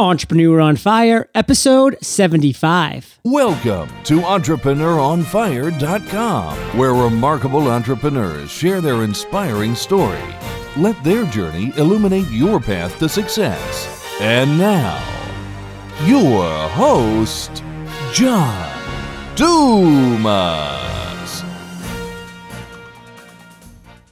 Entrepreneur on Fire, episode 75. Welcome to EntrepreneurOnFire.com, where remarkable entrepreneurs share their inspiring story. Let their journey illuminate your path to success. And now, your host, John Dumas.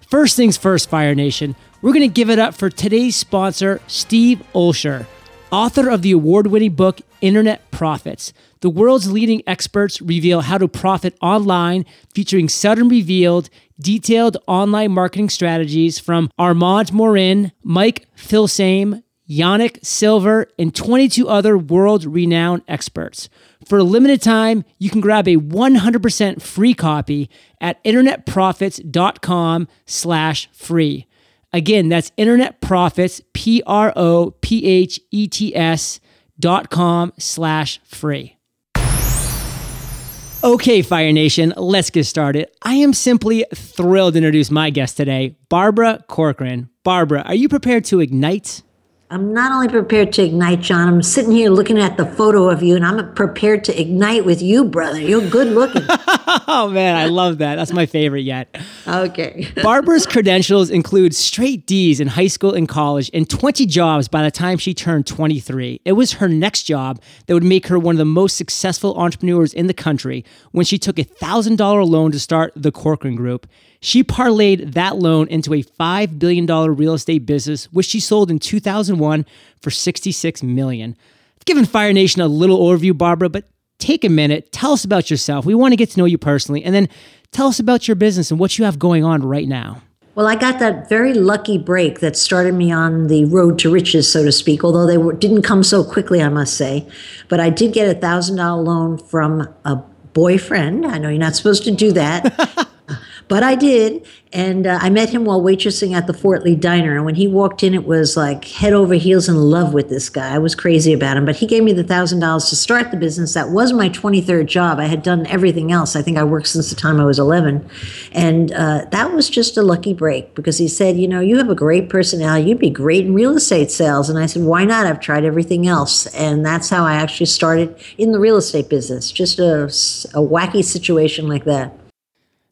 First things first, Fire Nation, we're going to give it up for today's sponsor, Steve Olsher author of the award winning book Internet Prophets. The world's leading experts reveal how to profit online, featuring sudden revealed, detailed online marketing strategies from Armand Morin, Mike Filsaime, Yannick Silver, and 22 other world renowned experts. For a limited time, you can grab a 100% free copy at internetprophets.com slash free. Again, that's Internet Prophets, P R O P H E T S dot com slash free. Okay, Fire Nation, let's get started. I am simply thrilled to introduce my guest today, Barbara Corcoran. Barbara, are you prepared to ignite? I'm not only prepared to ignite, John, I'm sitting here looking at the photo of you and I'm prepared to ignite with you, brother. You're good looking. oh, man, I love that. That's my favorite yet. Okay. Barbara's credentials include straight D's in high school and college and 20 jobs by the time she turned 23. It was her next job that would make her one of the most successful entrepreneurs in the country when she took a $1,000 loan to start the Corcoran Group. She parlayed that loan into a $5 billion real estate business, which she sold in 2001 for $66 million. I've given Fire Nation a little overview, Barbara, but take a minute, tell us about yourself. We want to get to know you personally, and then tell us about your business and what you have going on right now. Well, I got that very lucky break that started me on the road to riches, so to speak, although they were, didn't come so quickly, I must say. But I did get a $1,000 loan from a boyfriend. I know you're not supposed to do that. but I did. And uh, I met him while waitressing at the Fort Lee Diner. And when he walked in, it was like head over heels in love with this guy. I was crazy about him. But he gave me the $1,000 to start the business. That was my 23rd job. I had done everything else. I think I worked since the time I was 11. And uh, that was just a lucky break because he said, You know, you have a great personality. You'd be great in real estate sales. And I said, Why not? I've tried everything else. And that's how I actually started in the real estate business. Just a, a wacky situation like that.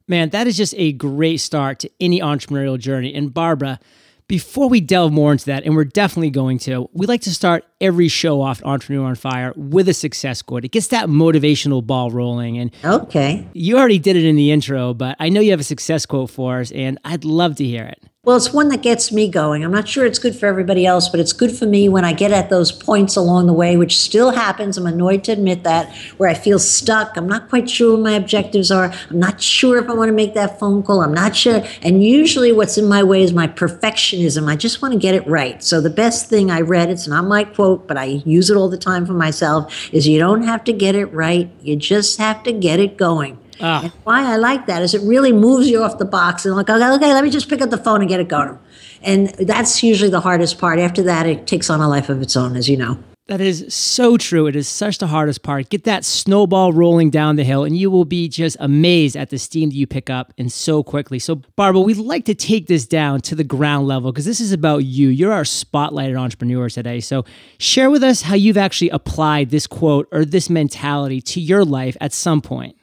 Man, that is just a great start to any entrepreneurial journey. And Barbara, before we delve more into that, and we're definitely going to, we like to start every show off Entrepreneur on Fire with a success quote. It gets that motivational ball rolling. And okay, you already did it in the intro, but I know you have a success quote for us, and I'd love to hear it. Well, it's one that gets me going. I'm not sure it's good for everybody else, but it's good for me when I get at those points along the way, which still happens. I'm annoyed to admit that, where I feel stuck. I'm not quite sure what my objectives are. I'm not sure if I want to make that phone call. I'm not sure. And usually, what's in my way is my perfectionism. I just want to get it right. So, the best thing I read, it's not my quote, but I use it all the time for myself, is you don't have to get it right. You just have to get it going. Ah. why I like that is it really moves you off the box and like, okay, okay, let me just pick up the phone and get it going. And that's usually the hardest part. After that, it takes on a life of its own, as you know. That is so true. It is such the hardest part. Get that snowball rolling down the hill, and you will be just amazed at the steam that you pick up and so quickly. So, Barbara, we'd like to take this down to the ground level because this is about you. You're our spotlighted entrepreneur today. So, share with us how you've actually applied this quote or this mentality to your life at some point.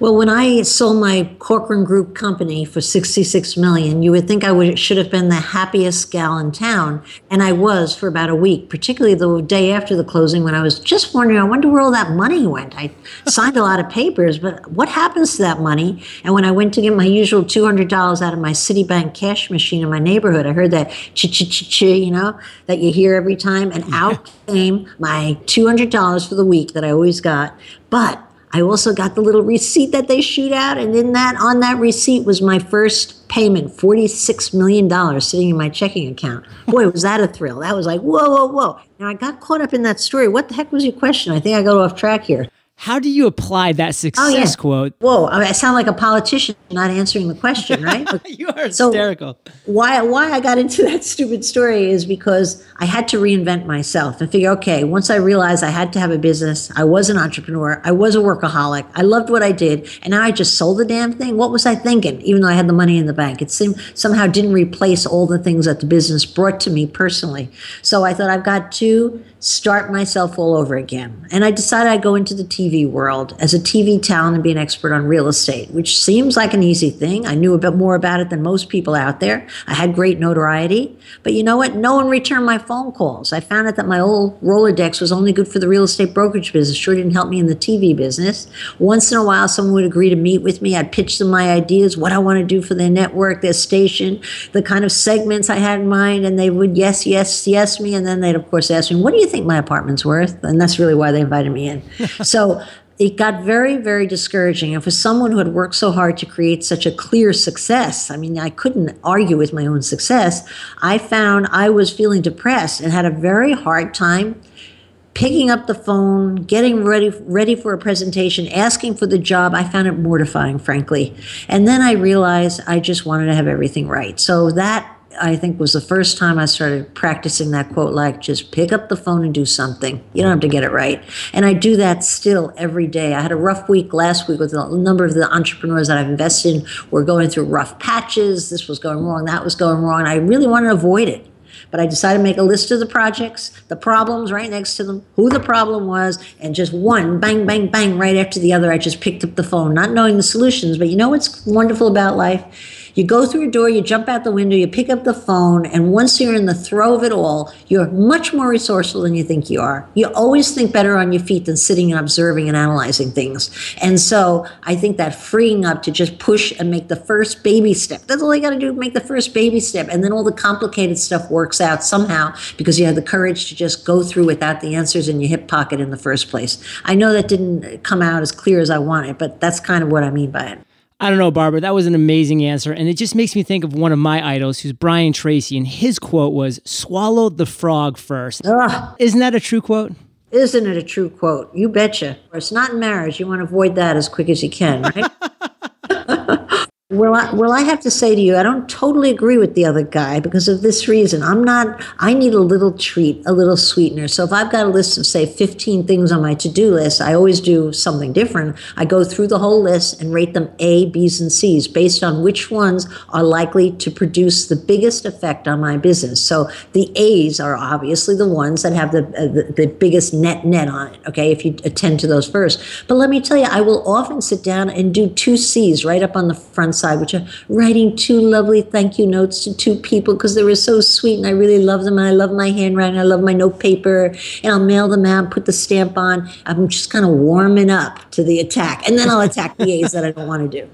Well, when I sold my Corcoran Group company for 66 million, you would think I would should have been the happiest gal in town, and I was for about a week, particularly the day after the closing when I was just wondering, I wonder where all that money went. I signed a lot of papers, but what happens to that money? And when I went to get my usual $200 out of my Citibank cash machine in my neighborhood, I heard that ch ch ch ch, you know, that you hear every time, and out came my $200 for the week that I always got. But I also got the little receipt that they shoot out, and in that on that receipt was my first payment, forty-six million dollars sitting in my checking account. Boy, was that a thrill! That was like whoa, whoa, whoa! Now I got caught up in that story. What the heck was your question? I think I got off track here. How do you apply that success oh, yeah. quote? Whoa, I sound like a politician not answering the question, right? you are hysterical. So why why I got into that stupid story is because I had to reinvent myself and figure, okay, once I realized I had to have a business, I was an entrepreneur, I was a workaholic, I loved what I did, and now I just sold the damn thing. What was I thinking? Even though I had the money in the bank, it seemed somehow didn't replace all the things that the business brought to me personally. So I thought I've got to start myself all over again. And I decided I'd go into the TV world as a TV talent and be an expert on real estate, which seems like an easy thing. I knew a bit more about it than most people out there. I had great notoriety. But you know what? No one returned my phone calls. I found out that my old Rolodex was only good for the real estate brokerage business, sure didn't help me in the TV business. Once in a while, someone would agree to meet with me. I'd pitch them my ideas, what I want to do for their network, their station, the kind of segments I had in mind, and they would yes, yes, yes me. And then they'd, of course, ask me, What do you think my apartment's worth? And that's really why they invited me in. so it got very, very discouraging. And for someone who had worked so hard to create such a clear success, I mean, I couldn't argue with my own success. I found I was feeling depressed and had a very hard time picking up the phone, getting ready ready for a presentation, asking for the job. I found it mortifying, frankly. And then I realized I just wanted to have everything right. So that I think was the first time I started practicing that quote like just pick up the phone and do something. You don't have to get it right. And I do that still every day. I had a rough week last week with a number of the entrepreneurs that I've invested in were going through rough patches. This was going wrong, that was going wrong. I really wanted to avoid it. But I decided to make a list of the projects, the problems right next to them, who the problem was, and just one, bang, bang, bang, right after the other. I just picked up the phone, not knowing the solutions. But you know what's wonderful about life? You go through a door, you jump out the window, you pick up the phone, and once you're in the throw of it all, you're much more resourceful than you think you are. You always think better on your feet than sitting and observing and analyzing things. And so I think that freeing up to just push and make the first baby step. That's all you got to do, make the first baby step. And then all the complicated stuff works out somehow because you had the courage to just go through without the answers in your hip pocket in the first place. I know that didn't come out as clear as I wanted, but that's kind of what I mean by it. I don't know, Barbara. That was an amazing answer. And it just makes me think of one of my idols, who's Brian Tracy. And his quote was, Swallow the frog first. Ugh. Isn't that a true quote? Isn't it a true quote? You betcha. Or it's not in marriage. You want to avoid that as quick as you can, right? Well, I, well, I have to say to you, I don't totally agree with the other guy because of this reason. I'm not, I need a little treat, a little sweetener. So if I've got a list of, say, 15 things on my to do list, I always do something different. I go through the whole list and rate them A, B's, and C's based on which ones are likely to produce the biggest effect on my business. So the A's are obviously the ones that have the, uh, the, the biggest net net on it, okay, if you attend to those first. But let me tell you, I will often sit down and do two C's right up on the front side, which are writing two lovely thank you notes to two people because they were so sweet and I really love them. And I love my handwriting. I love my note paper. And I'll mail them out, put the stamp on. I'm just kind of warming up to the attack. And then I'll attack the A's that I don't want to do.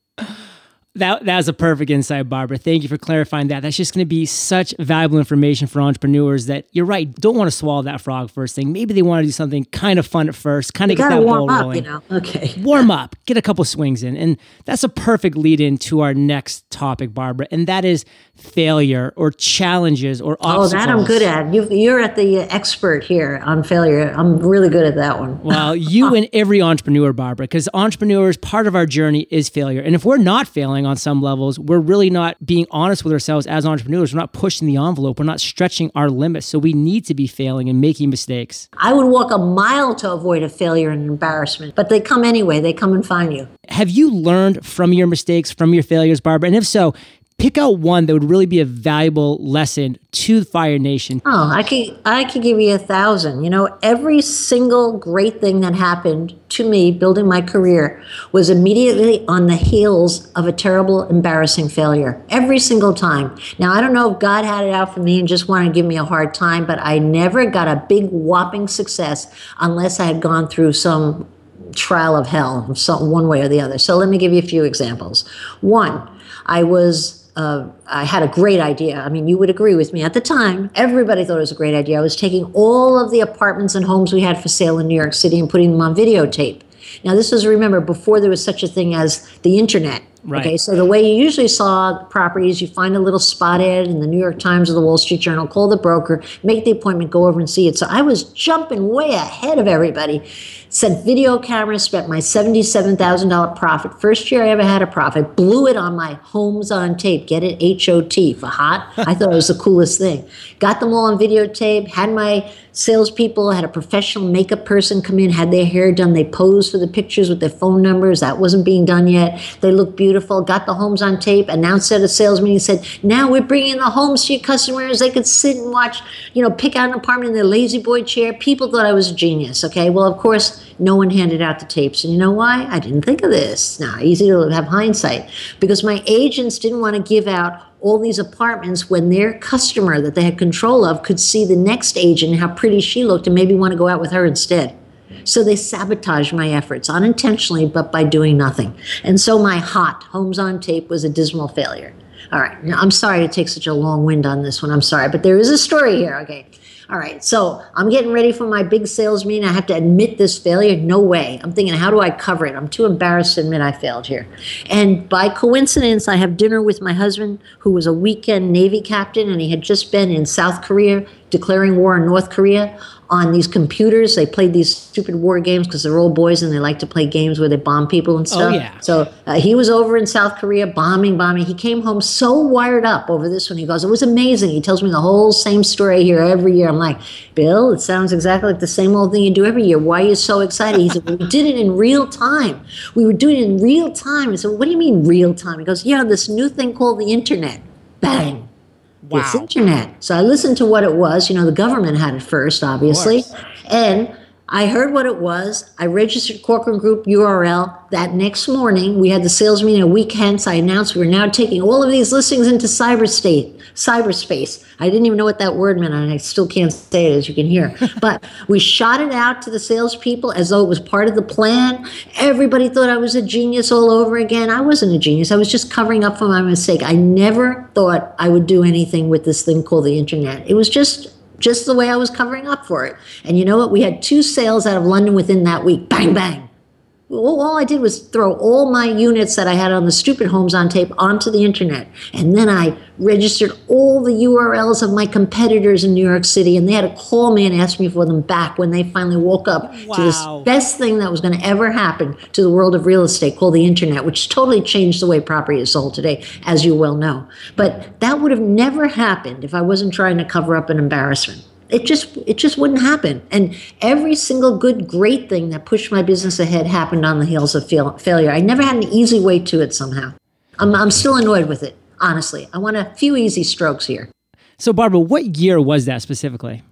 That that's a perfect insight, Barbara. Thank you for clarifying that. That's just going to be such valuable information for entrepreneurs. That you're right. Don't want to swallow that frog first thing. Maybe they want to do something kind of fun at first, kind of get that ball up, rolling. You know? Okay. Warm up, get a couple swings in, and that's a perfect lead in to our next topic, Barbara, and that is failure or challenges or obstacles. Oh, that I'm good at. You, are at the expert here on failure. I'm really good at that one. well, you and every entrepreneur, Barbara, because entrepreneurs, part of our journey is failure, and if we're not failing on some levels, we're really not being honest with ourselves as entrepreneurs. We're not pushing the envelope. We're not stretching our limits. So we need to be failing and making mistakes. I would walk a mile to avoid a failure and embarrassment, but they come anyway. They come and find you. Have you learned from your mistakes, from your failures, Barbara? And if so, pick out one that would really be a valuable lesson to Fire Nation. Oh, I could I could give you a thousand. You know, every single great thing that happened to me building my career was immediately on the heels of a terrible, embarrassing failure. Every single time. Now I don't know if God had it out for me and just wanted to give me a hard time, but I never got a big whopping success unless I had gone through some trial of hell, some one way or the other. So let me give you a few examples. One, I was uh, I had a great idea. I mean, you would agree with me. At the time, everybody thought it was a great idea. I was taking all of the apartments and homes we had for sale in New York City and putting them on videotape. Now, this was, remember, before there was such a thing as the internet. Right. Okay, so the way you usually saw properties, you find a little spot ad in the New York Times or the Wall Street Journal, call the broker, make the appointment, go over and see it. So I was jumping way ahead of everybody sent video cameras, spent my $77,000 profit. First year I ever had a profit, blew it on my homes on tape. Get it? H O T for hot. I thought it was the coolest thing. Got them all on videotape, had my salespeople, had a professional makeup person come in, had their hair done. They posed for the pictures with their phone numbers. That wasn't being done yet. They looked beautiful beautiful, got the homes on tape, announced at a sales meeting, said, now we're bringing the homes to your customers. They could sit and watch, you know, pick out an apartment in their lazy boy chair. People thought I was a genius. Okay. Well, of course, no one handed out the tapes. And you know why? I didn't think of this. Now, easy to have hindsight because my agents didn't want to give out all these apartments when their customer that they had control of could see the next agent, and how pretty she looked, and maybe want to go out with her instead. So they sabotaged my efforts unintentionally, but by doing nothing. And so my hot Homes on Tape was a dismal failure. All right. Now, I'm sorry to take such a long wind on this one. I'm sorry, but there is a story here. Okay. All right, so I'm getting ready for my big sales meeting. I have to admit this failure. No way. I'm thinking, how do I cover it? I'm too embarrassed to admit I failed here. And by coincidence, I have dinner with my husband, who was a weekend Navy captain, and he had just been in South Korea declaring war on North Korea on these computers. They played these stupid war games because they're old boys and they like to play games where they bomb people and stuff. Oh, yeah. So uh, he was over in South Korea bombing, bombing. He came home so wired up over this one. He goes, It was amazing. He tells me the whole same story here every year. I'm like, Bill, it sounds exactly like the same old thing you do every year. Why are you so excited? He said, well, We did it in real time. We were doing it in real time. I said, What do you mean real time? He goes, Yeah, this new thing called the internet. Bang. Wow. It's internet. So I listened to what it was. You know, the government had it first, obviously. And I heard what it was. I registered Corcoran Group URL. That next morning, we had the sales meeting a week hence. I announced we were now taking all of these listings into cyberstate, cyberspace. I didn't even know what that word meant, and I still can't say it, as you can hear. but we shot it out to the salespeople as though it was part of the plan. Everybody thought I was a genius all over again. I wasn't a genius. I was just covering up for my mistake. I never thought I would do anything with this thing called the internet. It was just just the way I was covering up for it. And you know what? We had two sales out of London within that week. Bang, bang. All, I did was throw all my units that I had on the stupid homes on tape onto the internet. And then I registered all the URLs of my competitors in New York City. And they had to call me and ask me for them back when they finally woke up to this best thing that was going to ever happen to the world of real estate called the internet, which totally changed the way property is sold today, as you well know. But that would have never happened if I wasn't trying to cover up an embarrassment. It just it just wouldn't happen. And every single good, great thing that pushed my business ahead happened on the heels of fail- failure. I never had an easy way to it somehow. I'm, I'm still annoyed with it, honestly. I want a few easy strokes here. So, Barbara, what year was that specifically?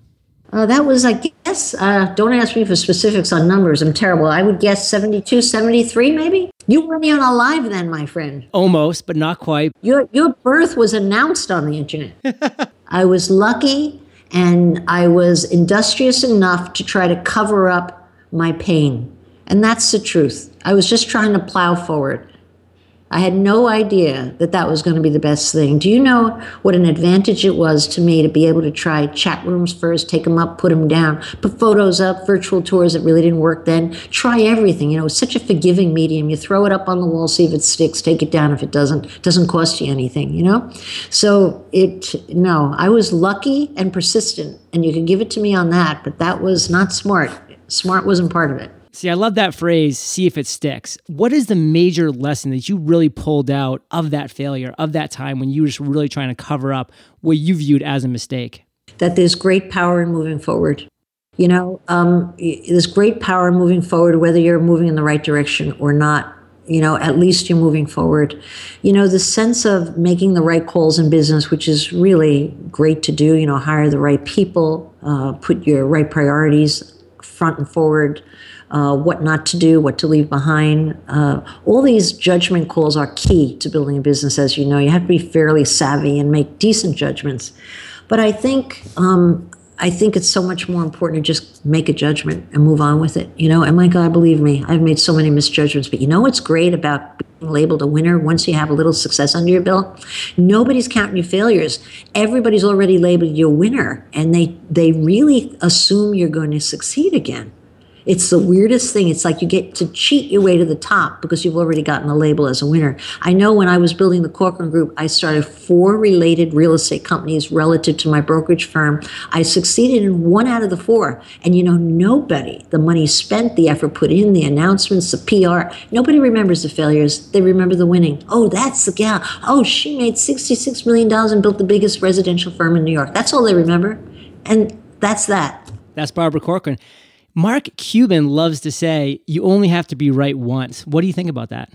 Uh, that was, I guess, uh, don't ask me for specifics on numbers. I'm terrible. I would guess 72, 73, maybe? You weren't even alive then, my friend. Almost, but not quite. Your, your birth was announced on the internet. I was lucky and I was industrious enough to try to cover up my pain. And that's the truth. I was just trying to plow forward. I had no idea that that was going to be the best thing. Do you know what an advantage it was to me to be able to try chat rooms first, take them up, put them down, put photos up, virtual tours that really didn't work then, try everything. You know, it's such a forgiving medium. You throw it up on the wall, see if it sticks, take it down if it doesn't. It doesn't cost you anything, you know? So it, no, I was lucky and persistent, and you can give it to me on that, but that was not smart. Smart wasn't part of it. See, I love that phrase, see if it sticks. What is the major lesson that you really pulled out of that failure, of that time when you were just really trying to cover up what you viewed as a mistake? that there's great power in moving forward. You know, um, there's great power in moving forward, whether you're moving in the right direction or not. You know, at least you're moving forward. You know, the sense of making the right calls in business, which is really great to do. You know, hire the right people, uh, put your right priorities front and forward. Uh, what not to do, what to leave behind. Uh, all these judgment calls are key to building a business, as you know. You have to be fairly savvy and make decent judgments. But I think um, I think it's so much more important to just make a judgment and move on with it. You know, and my God, believe me, I've made so many misjudgments. But you know what's great about being labeled a winner once you have a little success under your belt? Nobody's counting your failures. Everybody's already labeled you a winner, and they they really assume you're going to succeed again. It's the weirdest thing. It's like you get to cheat your way to the top because you've already gotten a label as a winner. I know when I was building the Corcoran Group, I started four related real estate companies relative to my brokerage firm. I succeeded in one out of the four. And you know, nobody, the money spent, the effort put in, the announcements, the PR, nobody remembers the failures. They remember the winning. Oh, that's the gal. Oh, she made $66 million and built the biggest residential firm in New York. That's all they remember. And that's that. That's Barbara Corcoran. Mark Cuban loves to say, you only have to be right once. What do you think about that?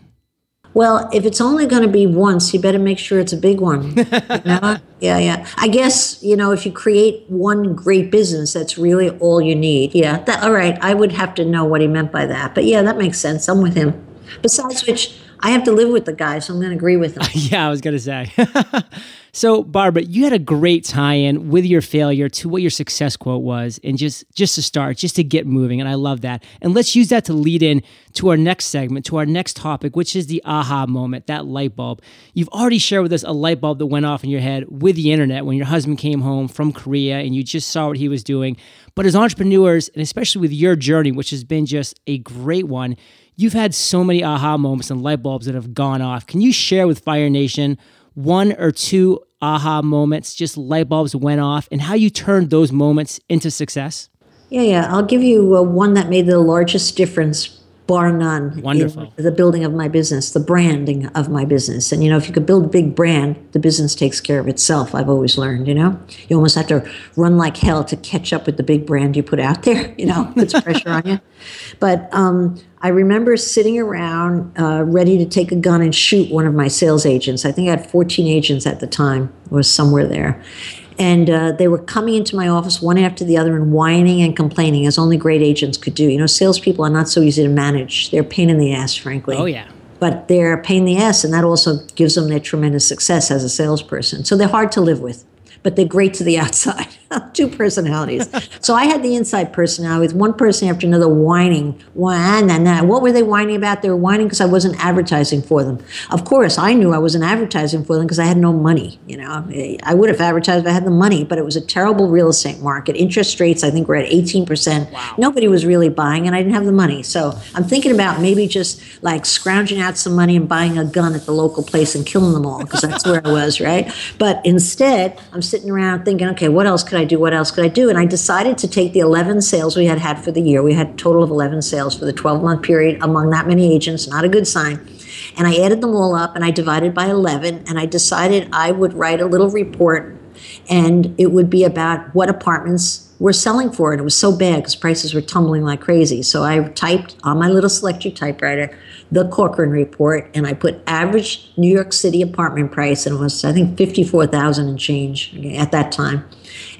Well, if it's only going to be once, you better make sure it's a big one. You know? yeah, yeah. I guess you know if you create one great business, that's really all you need. Yeah. That, all right. I would have to know what he meant by that, but yeah, that makes sense. I'm with him. Besides which, I have to live with the guy, so I'm going to agree with him. yeah, I was going to say. so, Barbara, you had a great tie-in with your failure to what your success quote was, and just just to start, just to get moving, and I love that. And let's use that to lead in to our next segment, to our next topic, which is the aha moment, that light bulb. You've already shared with us a light bulb that went off in your head with the internet when your husband came home from Korea and you just saw what he was doing. But as entrepreneurs, and especially with your journey, which has been just a great one, You've had so many aha moments and light bulbs that have gone off. Can you share with Fire Nation one or two aha moments, just light bulbs went off, and how you turned those moments into success? Yeah, yeah. I'll give you uh, one that made the largest difference bar none. Wonderful. The building of my business, the branding of my business. And, you know, if you could build a big brand, the business takes care of itself, I've always learned, you know? You almost have to run like hell to catch up with the big brand you put out there, you know, puts pressure on you. But um, I remember sitting around uh, ready to take a gun and shoot one of my sales agents. I think I had 14 agents at the time, was somewhere there. And uh, they were coming into my office one after the other and whining and complaining, as only great agents could do. You know, salespeople are not so easy to manage. They're a pain in the ass, frankly. Oh, yeah. But they're a pain in the ass, and that also gives them their tremendous success as a salesperson. So they're hard to live with but they're great to the outside. Two personalities. so I had the inside personality with one person after another whining. Whine, and that. What were they whining about? They were whining because I wasn't advertising for them. Of course, I knew I wasn't advertising for them because I had no money. You know, I would have advertised if I had the money, but it was a terrible real estate market. Interest rates, I think, were at 18%. Wow. Nobody was really buying, and I didn't have the money. So I'm thinking about maybe just like scrounging out some money and buying a gun at the local place and killing them all because that's where I was, right? But instead, I'm sitting around thinking, okay, what else could I do? What else could I do? And I decided to take the 11 sales we had had for the year. We had a total of 11 sales for the 12 month period among that many agents, not a good sign. And I added them all up and I divided by 11 and I decided I would write a little report and it would be about what apartments were selling for it. It was so bad because prices were tumbling like crazy. So I typed on my little Selectric typewriter the Corcoran report, and I put average New York City apartment price, and it was I think fifty four thousand and change at that time,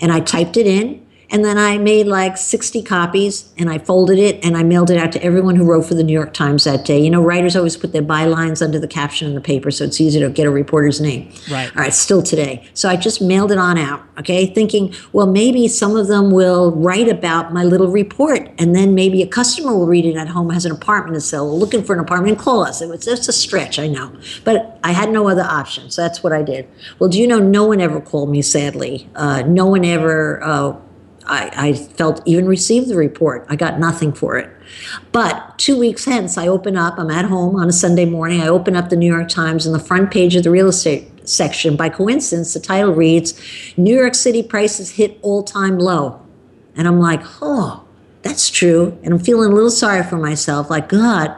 and I typed it in, and then I made like 60 copies and I folded it and I mailed it out to everyone who wrote for the New York Times that day. You know, writers always put their bylines under the caption in the paper so it's easy to get a reporter's name. Right. All right, still today. So I just mailed it on out, okay, thinking, well, maybe some of them will write about my little report and then maybe a customer will read it at home, has an apartment to sell, looking for an apartment and call us. It was just a stretch, I know. But I had no other option. So that's what I did. Well, do you know, no one ever called me, sadly. Uh, no one ever. Uh, I, I, felt even received the report. I got nothing for it. But two weeks hence, I open up, I'm at home on a Sunday morning, I open up the New York Times and the front page of the real estate section. By coincidence, the title reads New York City prices hit all time low. And I'm like, oh, that's true. And I'm feeling a little sorry for myself, like, God,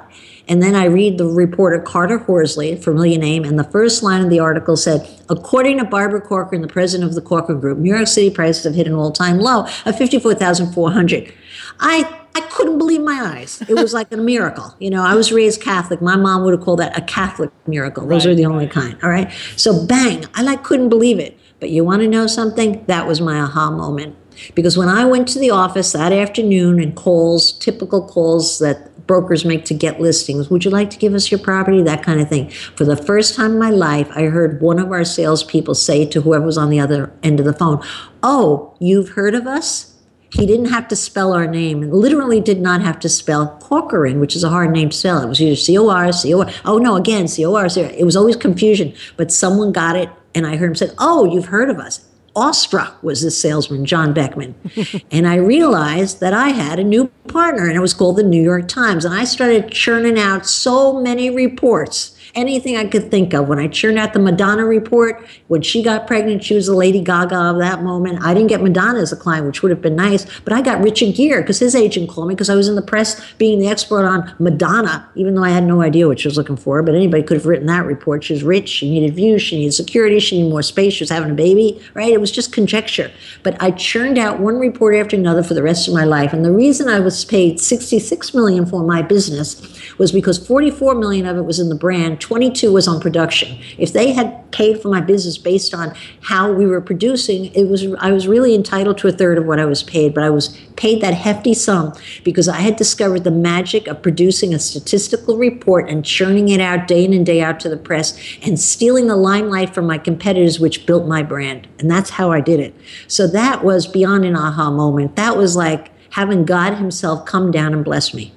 and then I read the reporter Carter Horsley, familiar name, and the first line of the article said, according to Barbara Corcoran, the president of the Corcoran Group, New York City prices have hit an all-time low of 54,400. I I couldn't believe my eyes. It was like a miracle. You know, I was raised Catholic. My mom would have called that a Catholic miracle. Those right, are the only kind. All right. So bang, I like couldn't believe it. But you want to know something? That was my aha moment. Because when I went to the office that afternoon and calls, typical calls that brokers make to get listings. Would you like to give us your property? That kind of thing. For the first time in my life, I heard one of our salespeople say to whoever was on the other end of the phone, Oh, you've heard of us? He didn't have to spell our name, and literally did not have to spell Corcoran, which is a hard name to spell. It was either C O R, C O R. Oh, no, again, C O R. It was always confusion, but someone got it, and I heard him say, Oh, you've heard of us awestruck was this salesman, John Beckman. and I realized that I had a new partner, and it was called the New York Times. And I started churning out so many reports anything I could think of. When I churned out the Madonna report, when she got pregnant, she was the Lady Gaga of that moment. I didn't get Madonna as a client, which would have been nice, but I got Richard Gere because his agent called me because I was in the press being the expert on Madonna, even though I had no idea what she was looking for. But anybody could have written that report. She was rich, she needed views, she needed security, she needed more space, she was having a baby, right? It was just conjecture. But I churned out one report after another for the rest of my life. And the reason I was paid 66 million for my business was because 44 million of it was in the brand, 22 was on production. If they had paid for my business based on how we were producing, it was I was really entitled to a third of what I was paid, but I was paid that hefty sum because I had discovered the magic of producing a statistical report and churning it out day in and day out to the press and stealing the limelight from my competitors, which built my brand. And that's how I did it. So that was beyond an aha moment. That was like having God Himself come down and bless me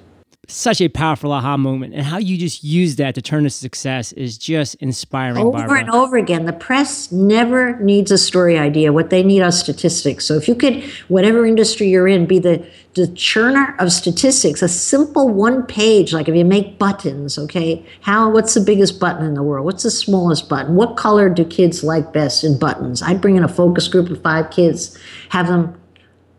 such a powerful aha moment and how you just use that to turn to success is just inspiring over Barbara. and over again the press never needs a story idea. What they need are statistics. So if you could whatever industry you're in be the the churner of statistics a simple one page like if you make buttons okay? How what's the biggest button in the world? What's the smallest button? What color do kids like best in buttons? I'd bring in a focus group of five kids have them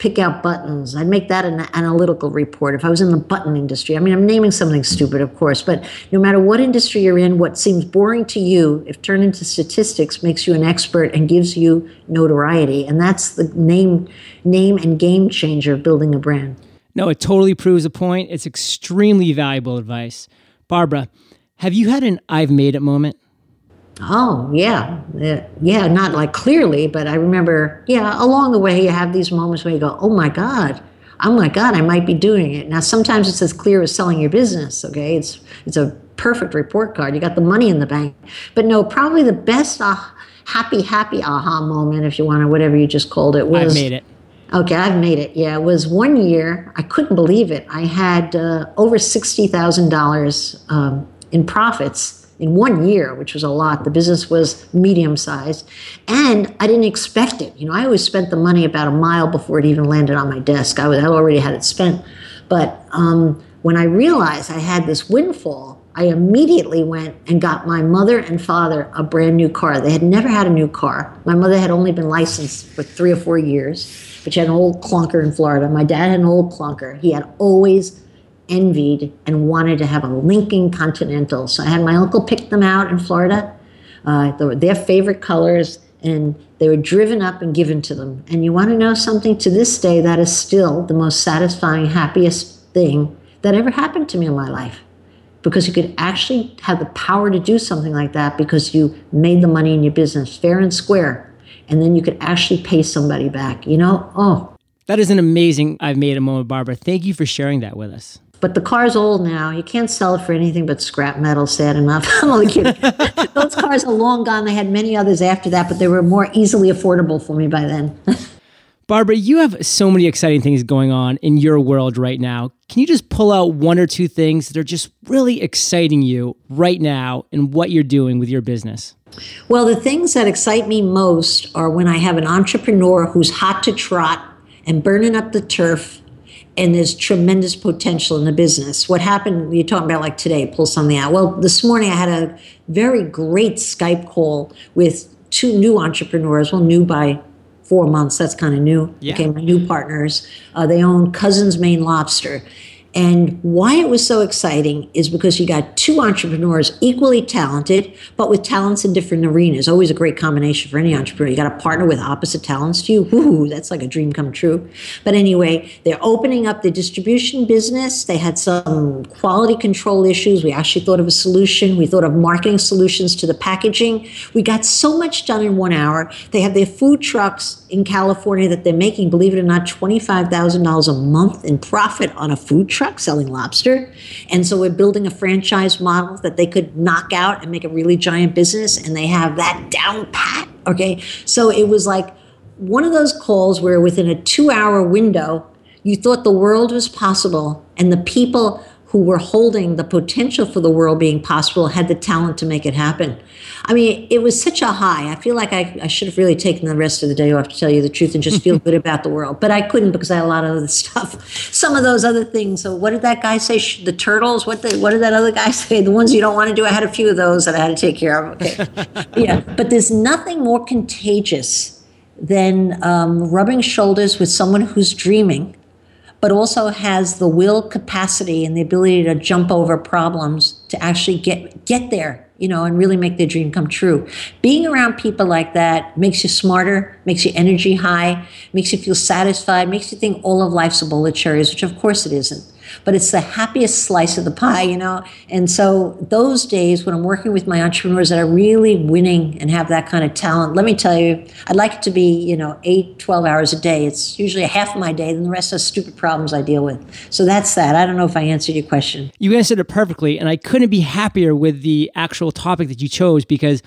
pick out buttons. I'd make that an analytical report if I was in the button industry. I mean, I'm naming something stupid, of course, but no matter what industry you're in, what seems boring to you, if turned into statistics, makes you an expert and gives you notoriety. And that's the name, name and game changer of building a brand. No, it totally proves a point. It's extremely valuable advice. Barbara, have you had an I've made it moment? Oh, yeah. Yeah, not like clearly, but I remember, yeah, along the way, you have these moments where you go, oh my God, oh my God, I might be doing it. Now, sometimes it's as clear as selling your business, okay? It's, it's a perfect report card. You got the money in the bank. But no, probably the best uh, happy, happy aha moment, if you want to, whatever you just called it, was. I've made it. Okay, I've made it. Yeah, it was one year. I couldn't believe it. I had uh, over $60,000 um, in profits in one year, which was a lot. The business was medium sized, and I didn't expect it. You know, I always spent the money about a mile before it even landed on my desk. I, was, I already had it spent, but um, when I realized I had this windfall, I immediately went and got my mother and father a brand new car. They had never had a new car. My mother had only been licensed for three or four years, but she had an old clunker in Florida. My dad had an old clunker. He had always envied and wanted to have a Lincoln Continental. So I had my uncle pick them out in Florida. Uh, they were their favorite colors, and they were driven up and given to them. And you want to know something? To this day, that is still the most satisfying, happiest thing that ever happened to me in my life. Because you could actually have the power to do something like that because you made the money in your business fair and square. And then you could actually pay somebody back. You know, oh. That is an amazing I've made a moment, Barbara. Thank you for sharing that with us. But the car's old now. You can't sell it for anything but scrap metal, sad enough. I'm only kidding. Those cars are long gone. They had many others after that, but they were more easily affordable for me by then. Barbara, you have so many exciting things going on in your world right now. Can you just pull out one or two things that are just really exciting you right now in what you're doing with your business? Well, the things that excite me most are when I have an entrepreneur who's hot to trot and burning up the turf and there's tremendous potential in the business. What happened, you're talking about like today, pull something out. Well, this morning I had a very great Skype call with two new entrepreneurs, well, new by four months, that's kind of new, yeah. became my new partners. Uh, they own Cousins Maine Lobster. And why it was so exciting is because you got two entrepreneurs equally talented, but with talents in different arenas. Always a great combination for any entrepreneur. You got a partner with opposite talents to you. Ooh, that's like a dream come true. But anyway, they're opening up the distribution business. They had some quality control issues. We actually thought of a solution. We thought of marketing solutions to the packaging. We got so much done in one hour. They have their food trucks in California that they're making, believe it or not, $25,000 a month in profit on a food truck truck selling lobster. And so we're building a franchise model that they could knock out and make a really giant business. And they have that down pat. Okay. So it was like one of those calls where within a two hour window, you thought the world was possible and the people who were holding the potential for the world being possible had the talent to make it happen. I mean, it was such a high. I feel like I, I should have really taken the rest of the day off to tell you the truth and just feel good about the world. But I couldn't because I had a lot of other stuff. Some of those other things. So what did that guy say? The turtles? What the, what did that other guy say? The ones you don't want to do. I had a few of those that I had to take care of. Okay. yeah. But there's nothing more contagious than um, rubbing shoulders with someone who's dreaming but also has the will capacity and the ability to jump over problems to actually get get there you know and really make their dream come true. Being around people like that makes you smarter makes your energy high makes you feel satisfied makes you think all of life's a bullet cherries which of course it isn't but it's the happiest slice of the pie, you know? And so those days when I'm working with my entrepreneurs that are really winning and have that kind of talent, let me tell you, I'd like it to be, you know, eight, 12 hours a day. It's usually a half of my day, then the rest are stupid problems I deal with. So that's that. I don't know if I answered your question. You answered it perfectly, and I couldn't be happier with the actual topic that you chose because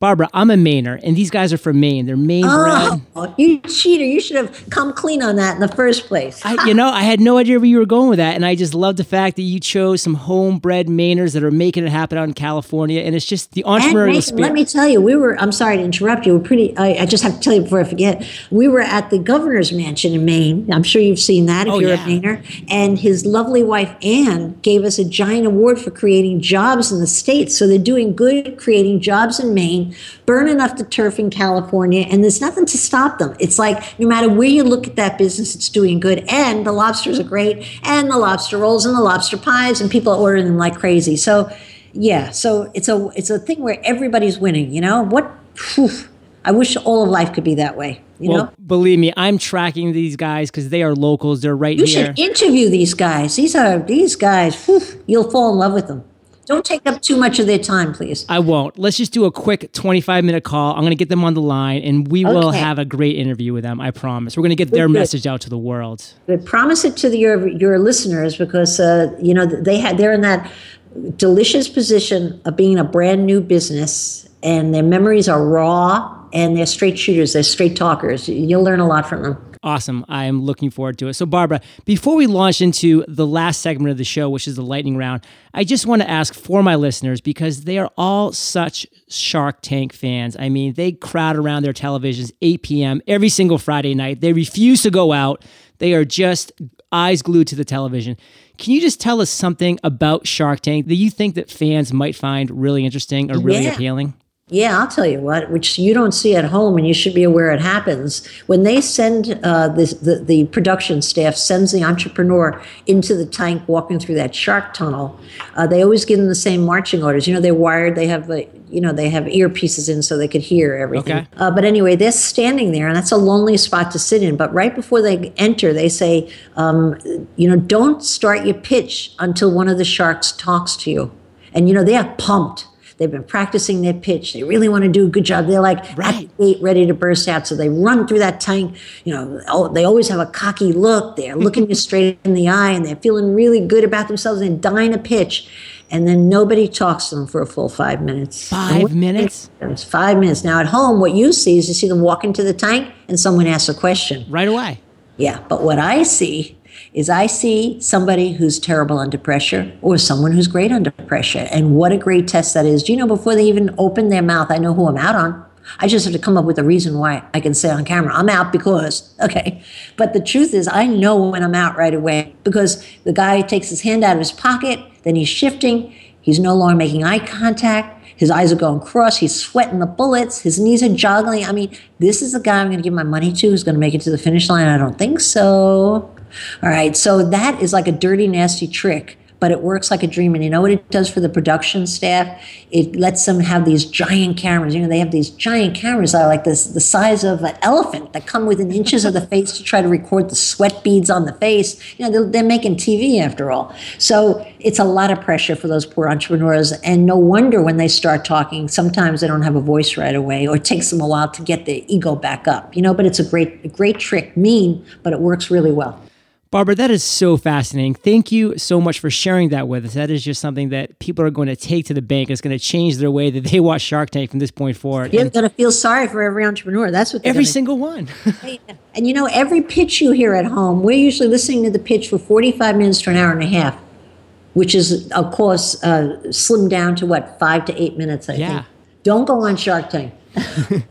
Barbara, I'm a Mainer, and these guys are from Maine. They're Maine oh, bred. You cheater! You should have come clean on that in the first place. I, you know, I had no idea where you were going with that, and I just love the fact that you chose some homebred Mainers that are making it happen out in California, and it's just the entrepreneurial spirit. Let me tell you, we were. I'm sorry to interrupt you. We're pretty. I, I, just have to tell you before I forget. We were at the governor's mansion in Maine. I'm sure you've seen that if oh, you're yeah. a Mainer. And his lovely wife Anne gave us a giant award for creating jobs in the state. So they're doing good, creating jobs in Maine, burn enough the turf in California, and there's nothing to stop them. It's like no matter where you look at that business, it's doing good. And the lobsters are great, and the lobster rolls and the lobster pies, and people are ordering them like crazy. So, yeah, so it's a it's a thing where everybody's winning. You know what? Whew, I wish all of life could be that way. You well, know? believe me, I'm tracking these guys because they are locals. They're right you here. should interview these guys. These are these guys. Whew, you'll fall in love with them. Don't take up too much of their time, please. I won't. Let's just do a quick 25 minute call. I'm going to get them on the line and we will have a great interview with them. I promise. We're going to get their Good. message out to the world. But promise it to the, your your listeners because uh, you know they had they're in that delicious position of being a brand new business, and their memories are raw and they're straight shooters. They're straight talkers. You'll learn a lot from them. Awesome. I am looking forward to it. So, Barbara, before we launch into the last segment of the show, which is the lightning round, I just want to ask for my listeners because they are all such Shark Tank fans. I mean, they crowd around their televisions 8 p.m. every single Friday night. They refuse to go out, they are just eyes glued to the television. Can you just tell us something about Shark Tank that you think that fans might find really interesting or really Yeah. appealing? Yeah, I'll tell you what, which you don't see at home, and you should be aware it happens. When they send uh, this, the the production staff sends the entrepreneur into the tank, walking through that shark tunnel, uh, they always give them the same marching orders. You know, they're wired. They have the you know they have earpieces in so they could hear everything. Okay. Uh, but anyway, they're standing there, and that's a lonely spot to sit in. But right before they enter, they say, um, you know, don't start your pitch until one of the sharks talks to you. And you know, they are pumped. They've been practicing their pitch. They really want to do a good job. They're like Right. at the gate, ready to burst out. So they run through that tank. You know, they always have a cocky look. They're looking you straight in the eye, and they're feeling really good about themselves and dying to pitch. And then nobody talks to them for a full five minutes. Five minutes? It's five minutes. Now at home, what you see is you see them walk into the tank, and someone asks a question. Right away. Yeah, but what I see is I see somebody who's terrible under pressure or someone who's great under pressure. And what a great test that is. Do you know before they even open their mouth, I know who I'm out on. I just have to come up with a reason why I can say on camera, I'm out because, okay. But the truth is, I know when I'm out right away because the guy takes his hand out of his pocket, then he's shifting, he's no longer making eye contact. His eyes are going cross. He's sweating the bullets. His knees are joggling. I mean, this is the guy I'm going to give my money to who's going to make it to the finish line. I don't think so. All right. So that is like a dirty, nasty trick, but it works like a dream. And you know what it does for the production staff? It lets them have these giant cameras. You know, they have these giant cameras that are like this, the size of an elephant that come within inches of the face to try to record the sweat beads on the face. You know, they're, they're making TV after all. So it's a lot of pressure for those poor entrepreneurs. And no wonder when they start talking, sometimes they don't have a voice right away or it takes them a while to get the ego back up, you know, but it's a great, a great trick, mean, but it works really well. Barbara, that is so fascinating. Thank you so much for sharing that with us. That is just something that people are going to take to the bank. It's going to change their way that they watch Shark Tank from this point forward. You're going to feel sorry for every entrepreneur. That's what every single one. And you know, every pitch you hear at home, we're usually listening to the pitch for 45 minutes to an hour and a half, which is, of course, uh, slimmed down to what, five to eight minutes, I Yeah. think. Don't go on Shark Tank.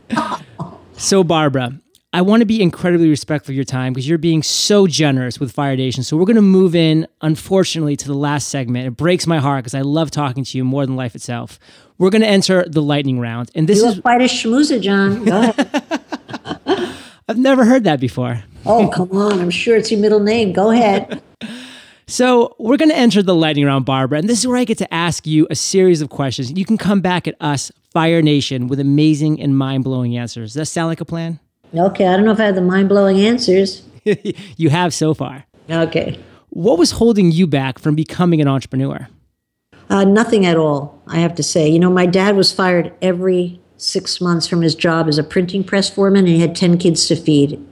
So, Barbara, I want to be incredibly respectful of your time because you're being so generous with Fire Nation. So, we're going to move in, unfortunately, to the last segment. It breaks my heart because I love talking to you more than life itself. We're going to enter the lightning round. And this You is, quite a schmoozer, John. Go ahead. I've never heard that before. oh, come on. I'm sure it's your middle name. Go ahead. So, we're going to enter the lightning round, Barbara. And this is where I get to ask you a series of questions. You can come back at us, Fire Nation, with amazing and mind blowing answers. Does that sound like a plan? Okay, I don't know if I have the mind blowing answers. you have so far. Okay. What was holding you back from becoming an entrepreneur? Uh, nothing at all, I have to say. You know, my dad was fired every six months from his job as a printing press foreman, and he had 10 kids to feed.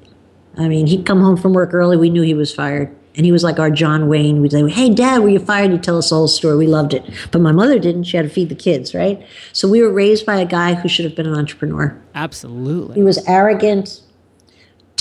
I mean, he'd come home from work early, we knew he was fired. And he was like our John Wayne. We'd say, Hey, dad, were you fired? He'd tell us all the story. We loved it. But my mother didn't. She had to feed the kids, right? So we were raised by a guy who should have been an entrepreneur. Absolutely. He was arrogant,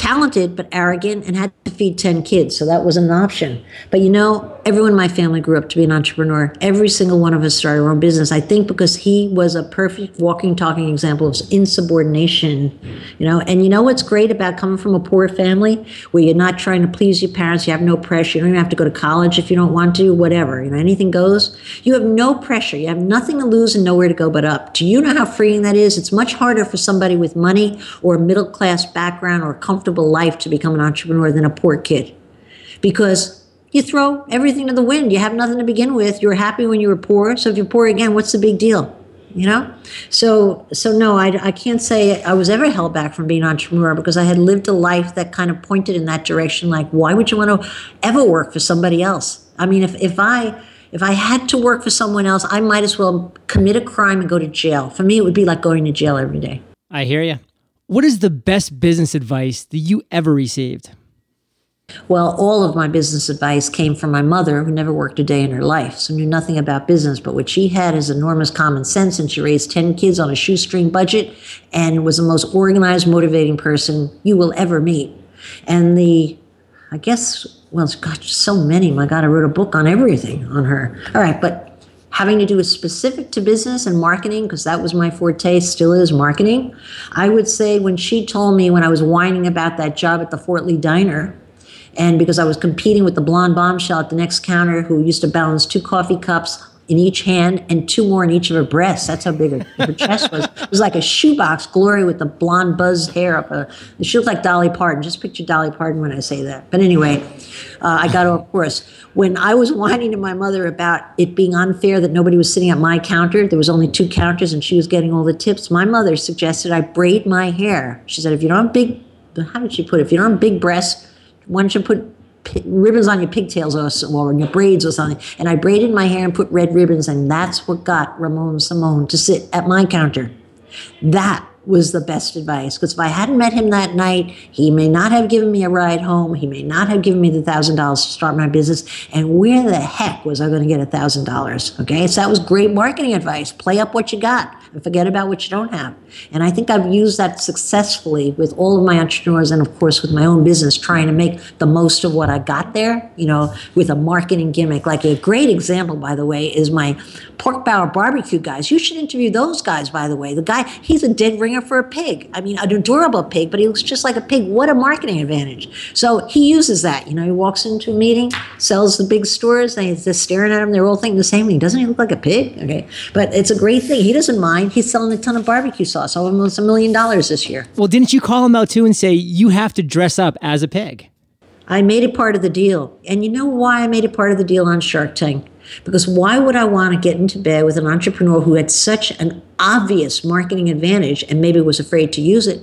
talented but arrogant and had to feed 10 kids so that wasn't an option. But you know everyone in my family grew up to be an entrepreneur. Every single one of us started our own business i think because he was a perfect walking talking example of insubordination you know? And you know what's great about coming from a poor family where you're not trying to please your parents you have no pressure you don't even have to go to college if you don't want to whatever you know anything goes you have no pressure you have nothing to lose and nowhere to go but up. Do you know how freeing that is? It's much harder for somebody with money or a middle class background or comfortable comfortable life to become an entrepreneur than a poor kid because you throw everything to the wind. You have nothing to begin with. You're happy when you were poor. So if you're poor again, what's the big deal? You know? So so no, I, I can't say I was ever held back from being an entrepreneur because I had lived a life that kind of pointed in that direction. Like, why would you want to ever work for somebody else? I mean, if, if I if I had to work for someone else, I might as well commit a crime and go to jail. For me, it would be like going to jail every day. I hear you. What is the best business advice that you ever received? Well, all of my business advice came from my mother, who never worked a day in her life, so knew nothing about business. But what she had is enormous common sense, and she raised 10 kids on a shoestring budget and was the most organized, motivating person you will ever meet. And the, I guess, well, got so many. My God, I wrote a book on everything on her. All right, but having to do with specific to business and marketing, because that was my forte, still is marketing. I would say when she told me when I was whining about that job at the Fort Lee Diner, and because I was competing with the blonde bombshell at the next counter who used to balance two coffee cups in each hand and two more in each of her breasts. That's how big her, her chest was. It was like a shoebox glory with the blonde buzzed hair up. A, she looked like Dolly Parton. Just picture Dolly Parton when I say that. But anyway, uh, I got off course. When I was whining to my mother about it being unfair that nobody was sitting at my counter, there was only two counters and she was getting all the tips. My mother suggested I braid my hair. She said, if you don't have big, how did she put it? If you don't have big breasts, why don't you put ribbons on your pigtails or, or your braids or something. And I braided my hair and put red ribbons, and that's what got Ramon Simone to sit at my counter. That was the best advice because if I hadn't met him that night, he may not have given me a ride home. He may not have given me the thousand dollars to start my business. And where the heck was I going to get a thousand dollars? Okay, so that was great marketing advice. Play up what you got and forget about what you don't have. And I think I've used that successfully with all of my entrepreneurs and, of course, with my own business, trying to make the most of what I got there, you know, with a marketing gimmick. Like a great example, by the way, is my pork barrel barbecue guys. You should interview those guys, by the way. The guy, he's a dead ringer for a pig. I mean, an adorable pig, but he looks just like a pig. What a marketing advantage. So he uses that. You know, he walks into a meeting, sells the big stores, and he's just staring at him. They're all thinking the same thing. Doesn't he look like a pig? Okay. But it's a great thing. He doesn't mind He's selling a ton of barbecue sauce, almost a million dollars this year. Well, didn't you call him out too and say you have to dress up as a pig? I made it part of the deal. And you know why I made it part of the deal on Shark Tank? Because why would I want to get into bed with an entrepreneur who had such an obvious marketing advantage and maybe was afraid to use it?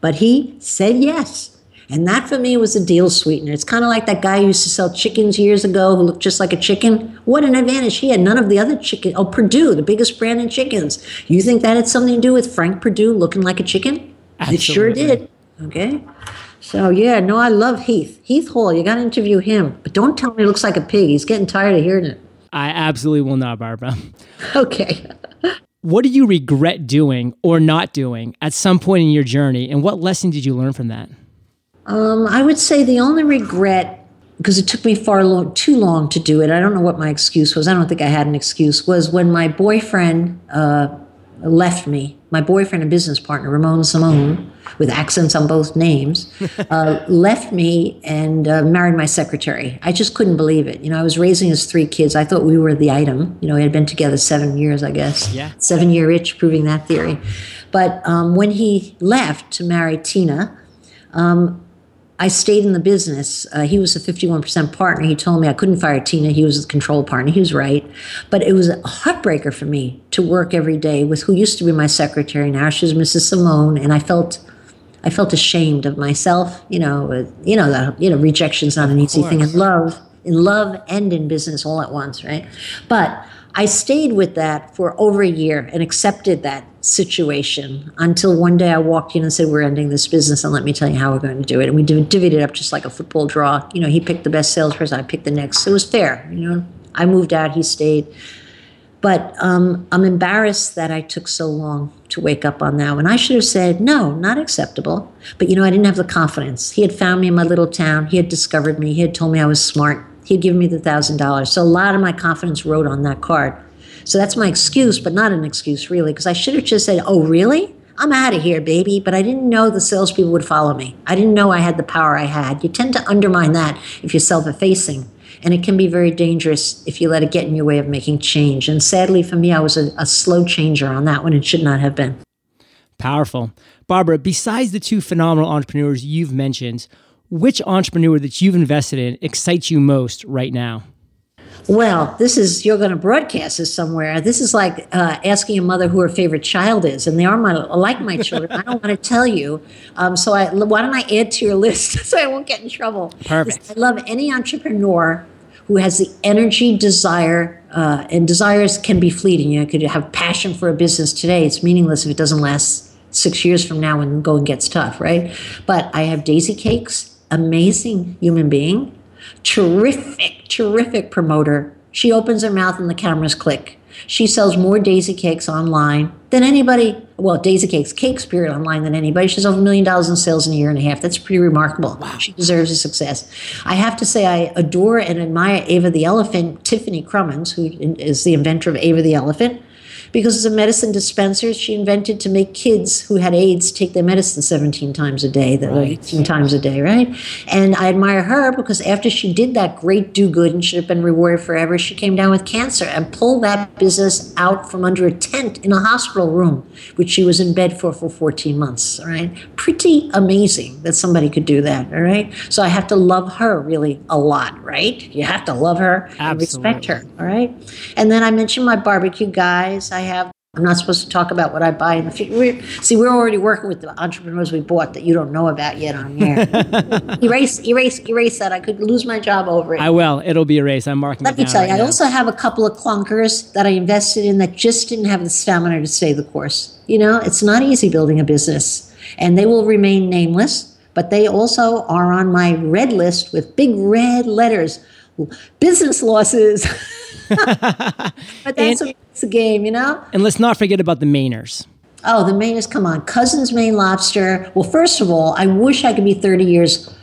But he said yes. And that for me was a deal sweetener. It's kind of like that guy who used to sell chickens years ago who looked just like a chicken. What an advantage. He had none of the other chicken. Oh, Perdue, the biggest brand in chickens. You think that had something to do with Frank Perdue looking like a chicken? Absolutely. It sure did. Okay. So yeah, no, I love Heath. Heath Hall, you got to interview him. But don't tell me he looks like a pig. He's getting tired of hearing it. I absolutely will not, Barbara. Okay. what do you regret doing or not doing at some point in your journey, and what lesson did you learn from that? Um, I would say the only regret, because it took me far long, too long to do it. I don't know what my excuse was. I don't think I had an excuse. Was when my boyfriend uh, left me. My boyfriend and business partner, Ramon Simone, with accents on both names, uh, left me and uh, married my secretary. I just couldn't believe it. You know, I was raising his three kids. I thought we were the item. You know, we had been together seven years, I guess. Yeah. Seven year itch, proving that theory. But um, when he left to marry Tina, um, I stayed in the business. Uh, he was a 51% partner. He told me I couldn't fire Tina. He was the control partner. He was right. But it was a heartbreaker for me to work every day with who used to be my secretary. Now she's Mrs. Simone. And I felt I felt ashamed of myself. You know, you know that you know rejection's not an easy thing in love in love and in business all at once, right? But I stayed with that for over a year and accepted that situation until one day I walked in and said, We're ending this business and let me tell you how we're going to do it. And we divvied it up just like a football draw. You know, he picked the best salesperson, I picked the next. It was fair. You know, I moved out, he stayed. But um, I'm embarrassed that I took so long to wake up on that one. I should have said, no, not acceptable. But you know, I didn't have the confidence. He had found me in my little town. He had discovered me. He had told me I was smart. He had given me the $1,000. So a lot of my confidence rode on that card. So that's my excuse, but not an excuse really, because I should have just said, oh, really? I'm out of here, baby. But I didn't know the salespeople would follow me. I didn't know I had the power I had. You tend to undermine that if you're self effacing. And it can be very dangerous if you let it get in your way of making change. And sadly for me, I was a, a slow changer on that one. It should not have been. Powerful. Barbara, besides the two phenomenal entrepreneurs you've mentioned, which entrepreneur that you've invested in excites you most right now? Well, this is you're going to broadcast this somewhere. This is like uh, asking a mother who her favorite child is, and they are my like my children. I don't want to tell you, um, so I, why don't I add to your list so I won't get in trouble? Perfect. I love any entrepreneur who has the energy, desire, uh, and desires can be fleeting. You know, could have passion for a business today. It's meaningless if it doesn't last six years from now when going gets tough, right? But I have Daisy Cakes, amazing human being terrific, terrific promoter. She opens her mouth and the cameras click. She sells more daisy cakes online than anybody. Well, daisy cakes, cakes period online than anybody. She's over a million dollars in sales in a year and a half. That's pretty remarkable. Wow. She deserves a success. I have to say, I adore and admire Ava the Elephant, Tiffany Krumins, who is the inventor of Ava the Elephant because as a medicine dispenser, she invented to make kids who had AIDS take their medicine 17 times a day, right. 18 times a day, right? And I admire her because after she did that great do good and should have been rewarded forever, she came down with cancer and pulled that business out from under a tent in a hospital room, which she was in bed for for 14 months, all right? Pretty amazing that somebody could do that, all right? So I have to love her really a lot, right? You have to love her Absolutely. and respect her, all right? And then I mentioned my barbecue guys. I have. I'm not supposed to talk about what I buy in the future. see, we're already working with the entrepreneurs we bought that you don't know about yet on here. erase, erase, erase that. I could lose my job over it. I will. It'll be erased. I'm marking. Let me tell right you, now. I also have a couple of clunkers that I invested in that just didn't have the stamina to stay the course. You know, it's not easy building a business, and they will remain nameless. But they also are on my red list with big red letters business losses. but that's and, it's game, you know? And let's not forget about the Mainers. Oh, the Mainers, come on. Cousins Maine Lobster. Well, first of all, I wish I could be 30 years,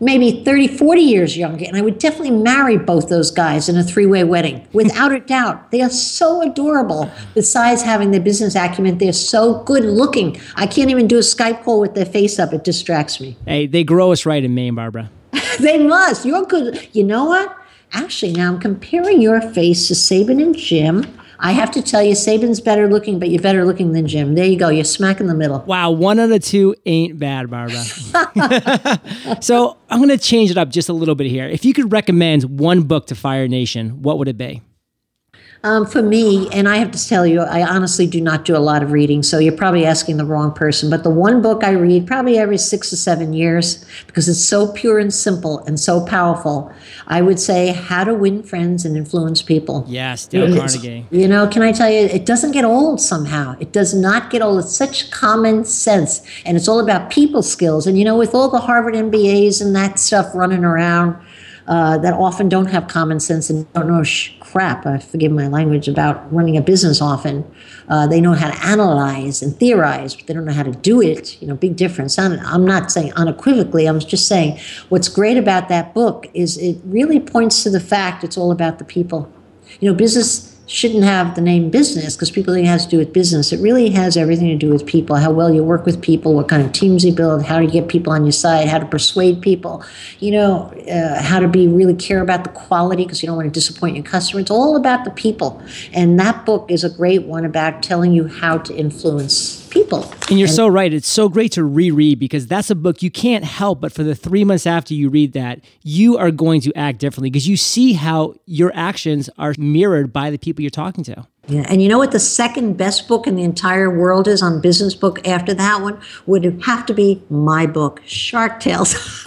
maybe 30, 40 years younger, and I would definitely marry both those guys in a three way wedding, without a doubt. They are so adorable. Besides having their business acumen, they're so good looking. I can't even do a Skype call with their face up, it distracts me. Hey, they grow us right in Maine, Barbara. They must. You're good. You know what? Actually, now I'm comparing your face to Sabin and Jim. I have to tell you, Sabin's better looking, but you're better looking than Jim. There you go. You're smack in the middle. Wow, one out of two ain't bad, Barbara. so I'm going to change it up just a little bit here. If you could recommend one book to Fire Nation, what would it be? Um, for me, and I have to tell you, I honestly do not do a lot of reading, so you're probably asking the wrong person. But the one book I read probably every six or seven years because it's so pure and simple and so powerful, I would say How to Win Friends and Influence People. Yes, Dale Carnegie. You know, can I tell you, it doesn't get old somehow. It does not get old. It's such common sense, and it's all about people skills. And you know, with all the Harvard MBAs and that stuff running around, uh, that often don't have common sense and don't know sh- crap, I forgive my language, about running a business often. Uh, they know how to analyze and theorize, but they don't know how to do it. You know, big difference. I'm, I'm not saying unequivocally, I'm just saying what's great about that book is it really points to the fact it's all about the people. You know, business shouldn't have the name business because people think it has to do with business. It really has everything to do with people, how well you work with people, what kind of teams you build, how to get people on your side, how to persuade people, you know, uh, how to be really care about the quality because you don't want to disappoint your customer. It's all about the people. And that book is a great one about telling you how to influence people. And you're and, so right. It's so great to reread because that's a book you can't help but for the three months after you read that, you are going to act differently because you see how your actions are mirrored by the people you're talking to. Yeah, and you know what the second best book in the entire world is on business book after that one would have to be my book, Shark Tales.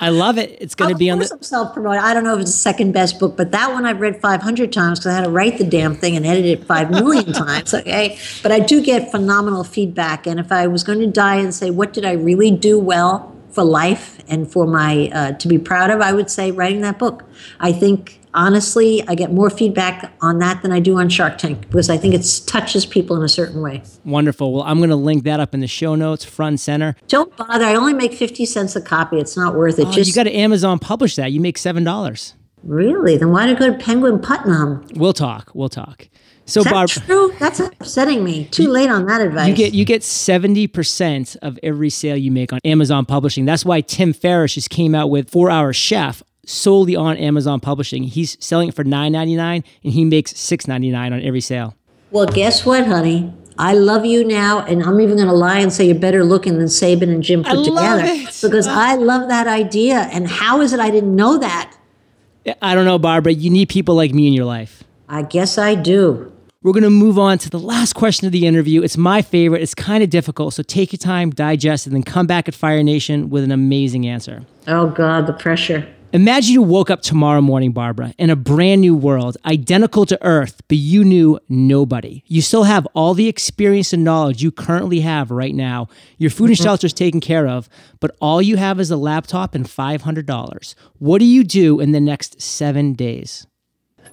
I love it. It's going to be on the self promoted. I don't know if it's the second best book, but that one I've read 500 times because I had to write the damn thing and edit it 5 million times. Okay. But I do get phenomenal feedback. And if I was going to die and say, what did I really do well for life and for my, uh, to be proud of, I would say writing that book. I think honestly, I get more feedback on that than I do on Shark Tank because I think it touches people in a certain way. Wonderful. Well, I'm going to link that up in the show notes, front and center. Don't bother. I only make 50 cents a copy. It's not worth it. Oh, Just you got to Amazon publish that. You make $7. Really? Then why did I go to Penguin Putnam? We'll talk. We'll talk. So Is that Barb, true? That's upsetting me. Too late on that advice. You get you get seventy percent of every sale you make on Amazon Publishing. That's why Tim Ferriss just came out with Four Hour Chef solely on Amazon Publishing. He's selling it for $9.99 and he makes $6.99 on every sale. Well, guess what, honey? I love you now, and I'm even going to lie and say you're better looking than Sabin and Jim put I together it. because I love that idea. And how is it I didn't know that? I don't know, Barbara. You need people like me in your life. I guess I do. We're going to move on to the last question of the interview. It's my favorite. It's kind of difficult, so take your time, digest, and then come back at Fire Nation with an amazing answer. Oh, God, the pressure. Imagine you woke up tomorrow morning, Barbara, in a brand new world, identical to Earth, but you knew nobody. You still have all the experience and knowledge you currently have right now. Your food and mm-hmm. shelter is taken care of, but all you have is a laptop and $500. What do you do in the next seven days?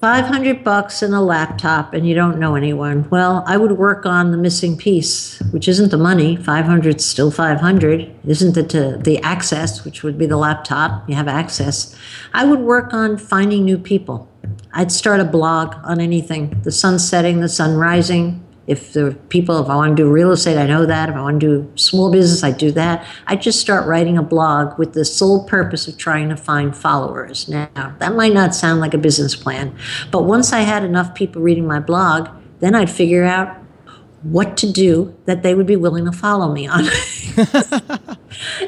500 bucks and a laptop and you don't know anyone. Well, I would work on the missing piece, which isn't the money. 500 is still 500. Isn't the, uh, the access, which would be the laptop. You have access. I would work on finding new people. I'd start a blog on anything the sun setting, the sun rising, if the people, if I want to do real estate, I know that. If I want to do small business, I do that. I just start writing a blog with the sole purpose of trying to find followers. Now, that might not sound like a business plan, but once I had enough people reading my blog, then I'd figure out what to do that they would be willing to follow me on.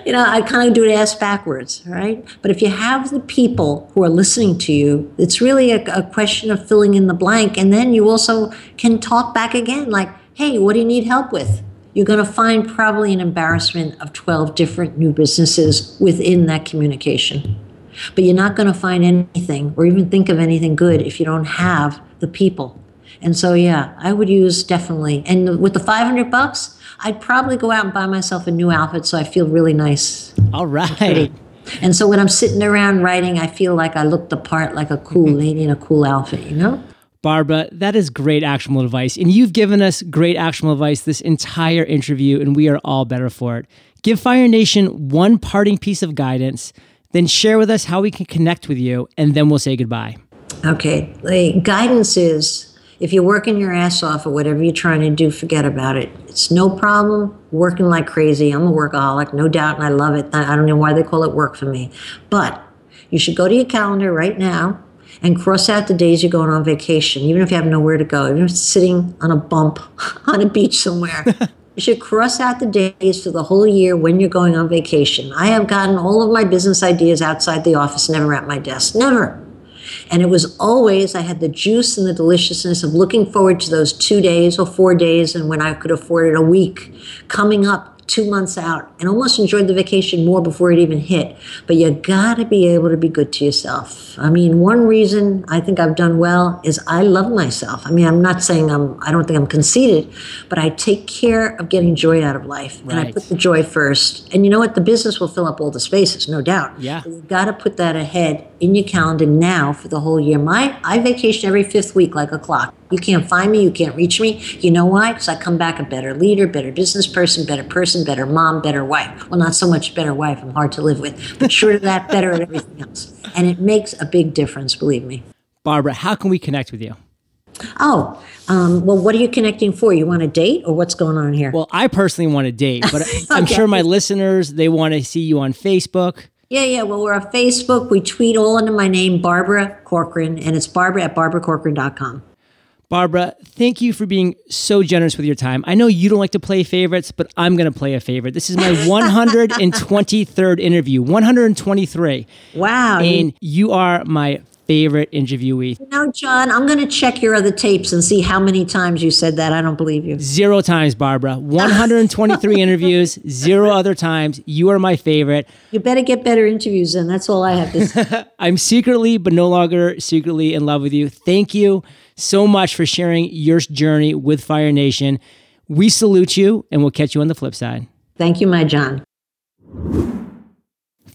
you know, I kind of do it ass backwards, right? But if you have the people who are listening to you, it's really a, a question of filling in the blank. And then you also can talk back again, like, hey, what do you need help with? You're going to find probably an embarrassment of 12 different new businesses within that communication. But you're not going to find anything or even think of anything good if you don't have the people. And so, yeah, I would use definitely. And with the 500 bucks, I'd probably go out and buy myself a new outfit so I feel really nice. All right. And so when I'm sitting around writing, I feel like I look the part like a cool mm-hmm. lady in a cool outfit, you know? Barbara, that is great actionable advice. And you've given us great actionable advice this entire interview, and we are all better for it. Give Fire Nation one parting piece of guidance, then share with us how we can connect with you, and then we'll say goodbye. Okay. The guidance is if you're working your ass off or whatever you're trying to do, forget about it. It's no problem working like crazy. I'm a workaholic, no doubt, and I love it. I don't know why they call it work for me. But you should go to your calendar right now and cross out the days you're going on vacation, even if you have nowhere to go, even if it's sitting on a bump on a beach somewhere. you should cross out the days for the whole year when you're going on vacation. I have gotten all of my business ideas outside the office, never at my desk. Never. And it was always, I had the juice and the deliciousness of looking forward to those two days or four days, and when I could afford it, a week coming up two months out and almost enjoyed the vacation more before it even hit. But you gotta be able to be good to yourself. I mean, one reason I think I've done well is I love myself. I mean, I'm not saying I'm, I don't think I'm conceited, but I take care of getting joy out of life. Right. And I put the joy first. And you know what? The business will fill up all the spaces, no doubt. Yeah. But you've got to put that ahead in your calendar now for the whole year. My, I vacation every fifth week like a clock. You can't find me. You can't reach me. You know why? Because I come back a better leader, better business person, better person, better mom, better wife. Well, not so much better wife. I'm hard to live with. But short of that, better at everything else. And it makes a big difference, believe me. Barbara, how can we connect with you? Oh, um, well, what are you connecting for? You want a date or what's going on here? Well, I personally want a date, but I'm sure my listeners, they want to see you on Facebook. Yeah, yeah. Well, we're on Facebook. We tweet all under my name, Barbara Corcoran, and it's Barbara at barbaracorcoran.com. Barbara, thank you for being so generous with your time. I know you don't like to play favorites, but I'm going to play a favorite. This is my 123rd interview, 123. Wow. And you are my favorite interviewee. You know, John, I'm going to check your other tapes and see how many times you said that. I don't believe you. Zero times, Barbara. 123 interviews, zero other times. You are my favorite. You better get better interviews then. That's all I have to say. I'm secretly, but no longer secretly in love with you. Thank you so much for sharing your journey with Fire Nation. We salute you, and we'll catch you on the flip side. Thank you, my John.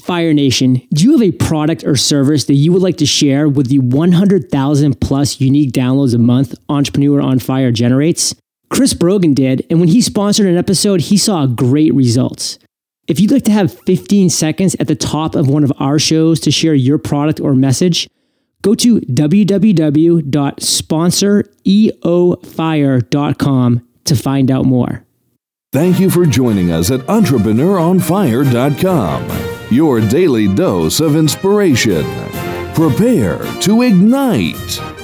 Fire Nation, do you have a product or service that you would like to share with the 100,000 plus unique downloads a month Entrepreneur on Fire generates? Chris Brogan did, and when he sponsored an episode, he saw great results. If you'd like to have 15 seconds at the top of one of our shows to share your product or message, go to www.sponsoreofire.com to find out more. Thank you for joining us at EntrepreneurOnFire.com your daily dose of inspiration. Prepare to ignite.